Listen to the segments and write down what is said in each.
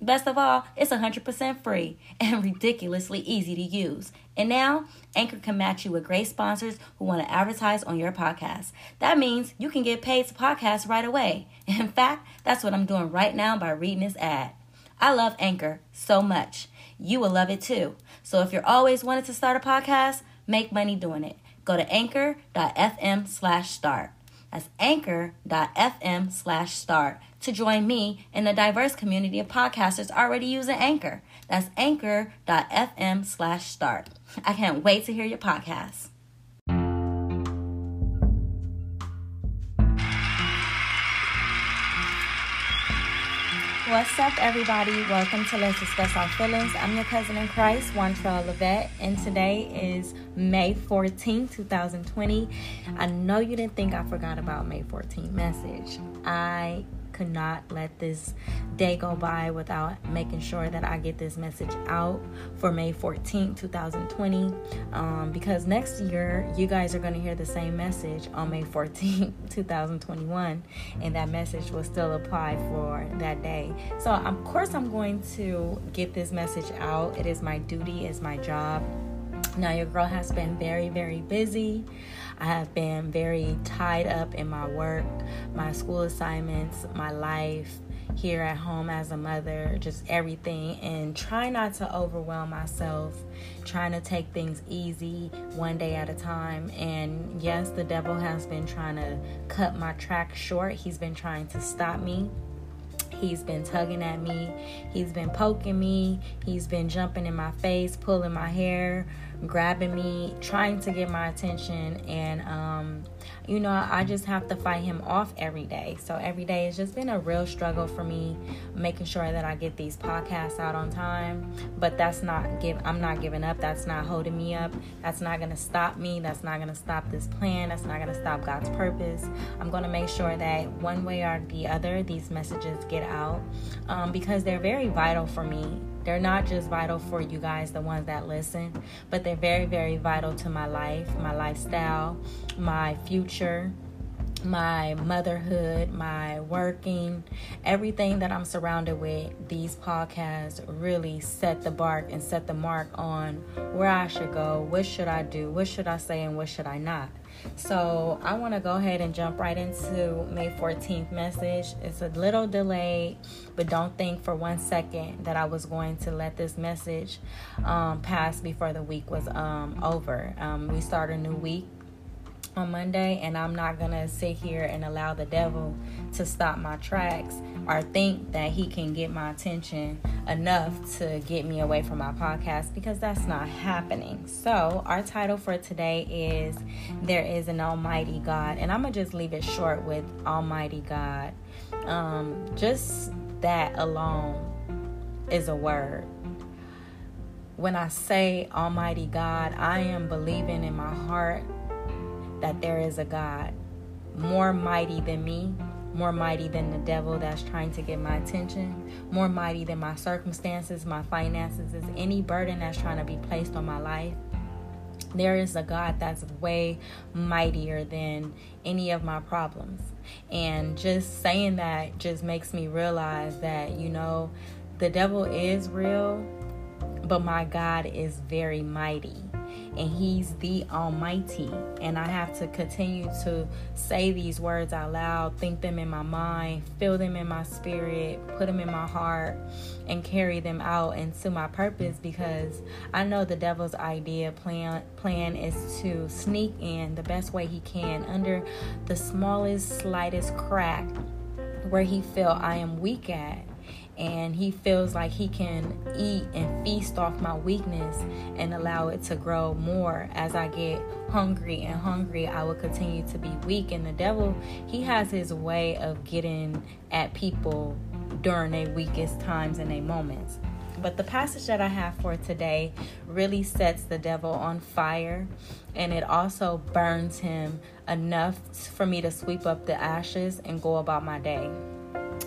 Best of all, it's 100% free and ridiculously easy to use. And now, Anchor can match you with great sponsors who want to advertise on your podcast. That means you can get paid to podcast right away. In fact, that's what I'm doing right now by reading this ad. I love Anchor so much. You will love it too. So if you're always wanted to start a podcast, make money doing it. Go to anchor.fm slash start. That's anchor.fm slash start to join me in the diverse community of podcasters already using Anchor. That's anchor.fm slash start. I can't wait to hear your podcast. What's up, everybody? Welcome to Let's Discuss Our Feelings. I'm your cousin in Christ, Wantrell Levette, and today is May 14, 2020. I know you didn't think I forgot about May 14 message. I could not let this day go by without making sure that I get this message out for May 14, 2020. Um, because next year, you guys are going to hear the same message on May 14, 2021, and that message will still apply for that day. So, of course, I'm going to get this message out. It is my duty, it's my job. Now, your girl has been very, very busy. I have been very tied up in my work, my school assignments, my life here at home as a mother, just everything, and try not to overwhelm myself, trying to take things easy one day at a time. And yes, the devil has been trying to cut my track short, he's been trying to stop me. He's been tugging at me. He's been poking me. He's been jumping in my face, pulling my hair, grabbing me, trying to get my attention. And, um, you know, I just have to fight him off every day. So every day has just been a real struggle for me, making sure that I get these podcasts out on time. But that's not give. I'm not giving up. That's not holding me up. That's not gonna stop me. That's not gonna stop this plan. That's not gonna stop God's purpose. I'm gonna make sure that one way or the other, these messages get out um, because they're very vital for me they're not just vital for you guys, the ones that listen, but they're very, very vital to my life, my lifestyle, my future, my motherhood, my working, everything that I'm surrounded with, these podcasts really set the mark and set the mark on where I should go, what should I do, what should I say, and what should I not. So I want to go ahead and jump right into May 14th message. It's a little delayed, but don't think for one second that I was going to let this message um, pass before the week was um, over. Um, we start a new week on Monday, and I'm not gonna sit here and allow the devil to stop my tracks or think that he can get my attention enough to get me away from my podcast because that's not happening. So, our title for today is There is an Almighty God, and I'm gonna just leave it short with Almighty God. Um, just that alone is a word. When I say Almighty God, I am believing in my heart that there is a God more mighty than me, more mighty than the devil that's trying to get my attention, more mighty than my circumstances, my finances, is any burden that's trying to be placed on my life. There is a God that's way mightier than any of my problems. And just saying that just makes me realize that, you know, the devil is real, but my God is very mighty and He's the Almighty. And I have to continue to say these words out loud, think them in my mind, feel them in my spirit, put them in my heart, and carry them out into my purpose because I know the devil's idea plan plan is to sneak in the best way he can under the smallest, slightest crack where he feel I am weak at and he feels like he can eat and feast off my weakness and allow it to grow more. As I get hungry and hungry I will continue to be weak. And the devil he has his way of getting at people during their weakest times and their moments. But the passage that I have for today really sets the devil on fire and it also burns him enough for me to sweep up the ashes and go about my day.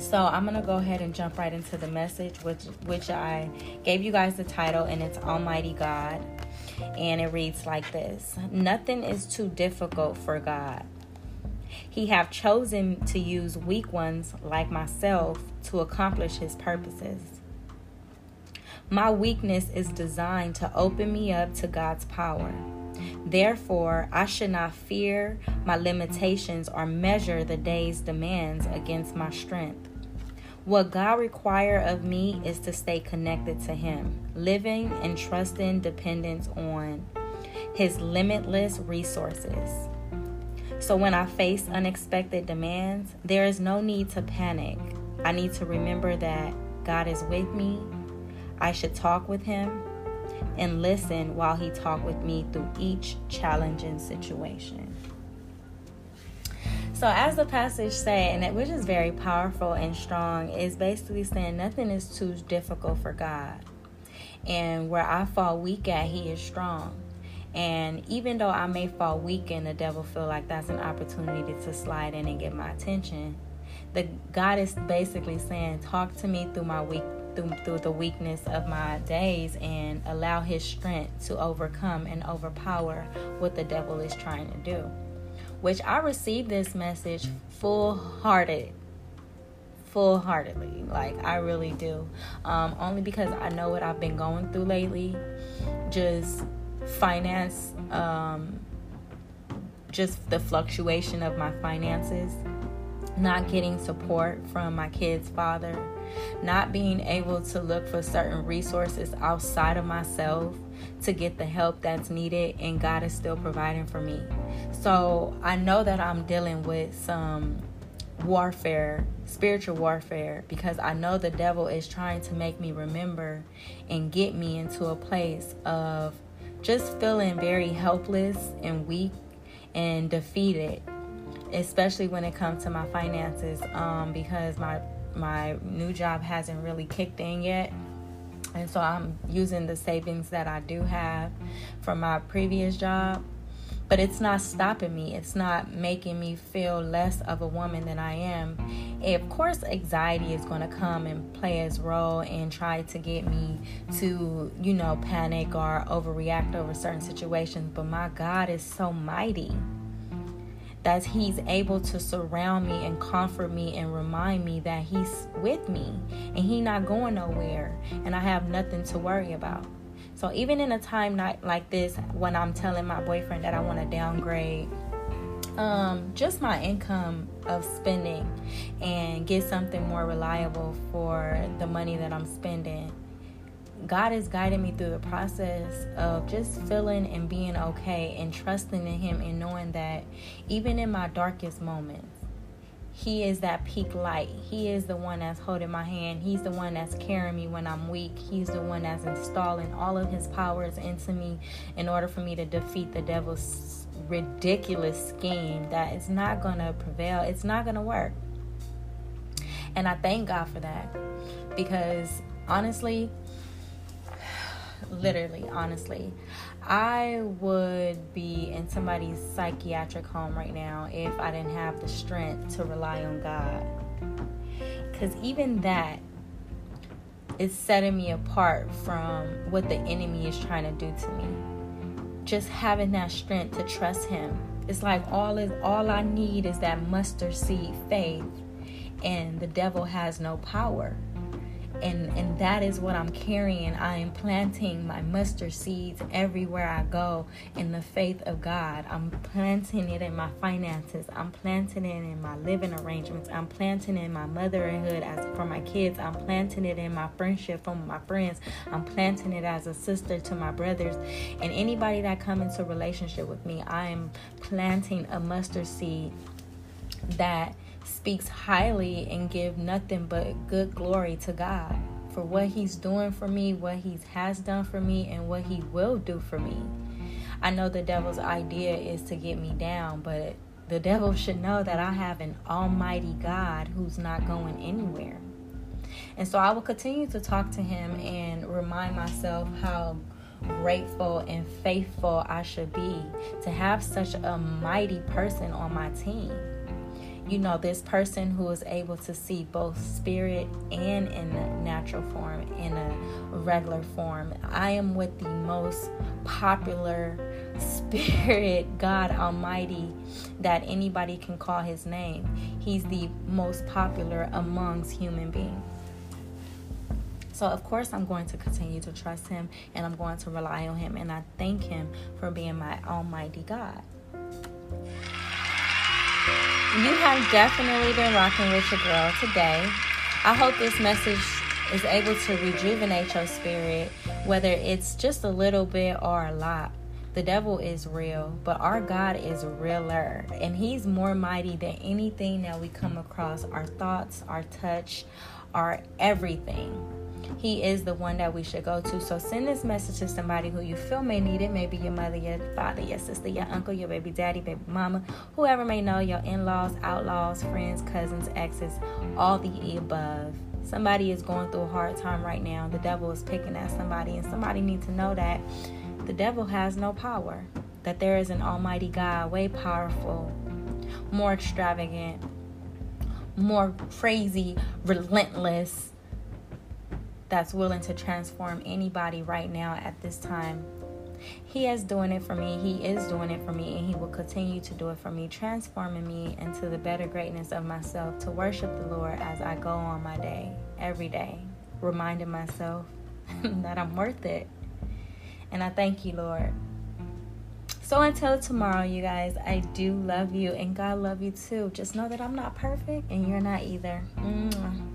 So I'm gonna go ahead and jump right into the message, which which I gave you guys the title, and it's Almighty God, and it reads like this: Nothing is too difficult for God. He have chosen to use weak ones like myself to accomplish His purposes. My weakness is designed to open me up to God's power. Therefore, I should not fear my limitations or measure the day's demands against my strength. What God requires of me is to stay connected to Him, living and trusting dependence on His limitless resources. So when I face unexpected demands, there is no need to panic. I need to remember that God is with me. I should talk with Him and listen while He talked with me through each challenging situation. So, as the passage said, and which is very powerful and strong, is basically saying nothing is too difficult for God. And where I fall weak at, He is strong. And even though I may fall weak and the devil feel like that's an opportunity to slide in and get my attention, the God is basically saying, talk to me through my weak through, through the weakness of my days and allow his strength to overcome and overpower what the devil is trying to do which I received this message full hearted full heartedly like I really do. Um, only because I know what I've been going through lately. Just finance um, just the fluctuation of my finances. Not getting support from my kid's father. Not being able to look for certain resources outside of myself to get the help that's needed, and God is still providing for me. So I know that I'm dealing with some warfare, spiritual warfare, because I know the devil is trying to make me remember and get me into a place of just feeling very helpless and weak and defeated especially when it comes to my finances um, because my my new job hasn't really kicked in yet. And so I'm using the savings that I do have from my previous job. But it's not stopping me. It's not making me feel less of a woman than I am. Of course, anxiety is going to come and play its role and try to get me to, you know, panic or overreact over certain situations. But my God is so mighty that he's able to surround me and comfort me and remind me that he's with me and he not going nowhere and I have nothing to worry about. So even in a time like this when I'm telling my boyfriend that I want to downgrade um, just my income of spending and get something more reliable for the money that I'm spending God is guiding me through the process of just feeling and being okay and trusting in Him and knowing that even in my darkest moments, He is that peak light. He is the one that's holding my hand. He's the one that's carrying me when I'm weak. He's the one that's installing all of His powers into me in order for me to defeat the devil's ridiculous scheme that is not going to prevail. It's not going to work. And I thank God for that because honestly, literally, honestly. I would be in somebody's psychiatric home right now if I didn't have the strength to rely on God. Because even that is setting me apart from what the enemy is trying to do to me. Just having that strength to trust Him. It's like all is all I need is that mustard seed faith, and the devil has no power and and that is what I'm carrying. I am planting my mustard seeds everywhere I go in the faith of God. I'm planting it in my finances. I'm planting it in my living arrangements. I'm planting it in my motherhood as for my kids. I'm planting it in my friendship from my friends. I'm planting it as a sister to my brothers and anybody that come into relationship with me. I am planting a mustard seed that speaks highly and give nothing but good glory to God for what he's doing for me, what he has done for me and what he will do for me. I know the devil's idea is to get me down, but the devil should know that I have an almighty God who's not going anywhere. And so I will continue to talk to him and remind myself how grateful and faithful I should be to have such a mighty person on my team you know, this person who is able to see both spirit and in a natural form, in a regular form. I am with the most popular spirit, God Almighty, that anybody can call his name. He's the most popular amongst human beings. So, of course, I'm going to continue to trust him and I'm going to rely on him. And I thank him for being my Almighty God. You have definitely been rocking with your girl today. I hope this message is able to rejuvenate your spirit, whether it's just a little bit or a lot. The devil is real, but our God is realer, and He's more mighty than anything that we come across our thoughts, our touch, our everything. He is the one that we should go to. So send this message to somebody who you feel may need it. Maybe your mother, your father, your sister, your uncle, your baby daddy, baby mama, whoever may know, your in laws, outlaws, friends, cousins, exes, all the above. Somebody is going through a hard time right now. The devil is picking at somebody, and somebody needs to know that the devil has no power. That there is an almighty God, way powerful, more extravagant, more crazy, relentless, that's willing to transform anybody right now at this time. He is doing it for me. He is doing it for me, and He will continue to do it for me, transforming me into the better greatness of myself to worship the Lord as I go on my day, every day, reminding myself that I'm worth it. And I thank you, Lord. So until tomorrow, you guys, I do love you, and God love you too. Just know that I'm not perfect, and you're not either. Mwah.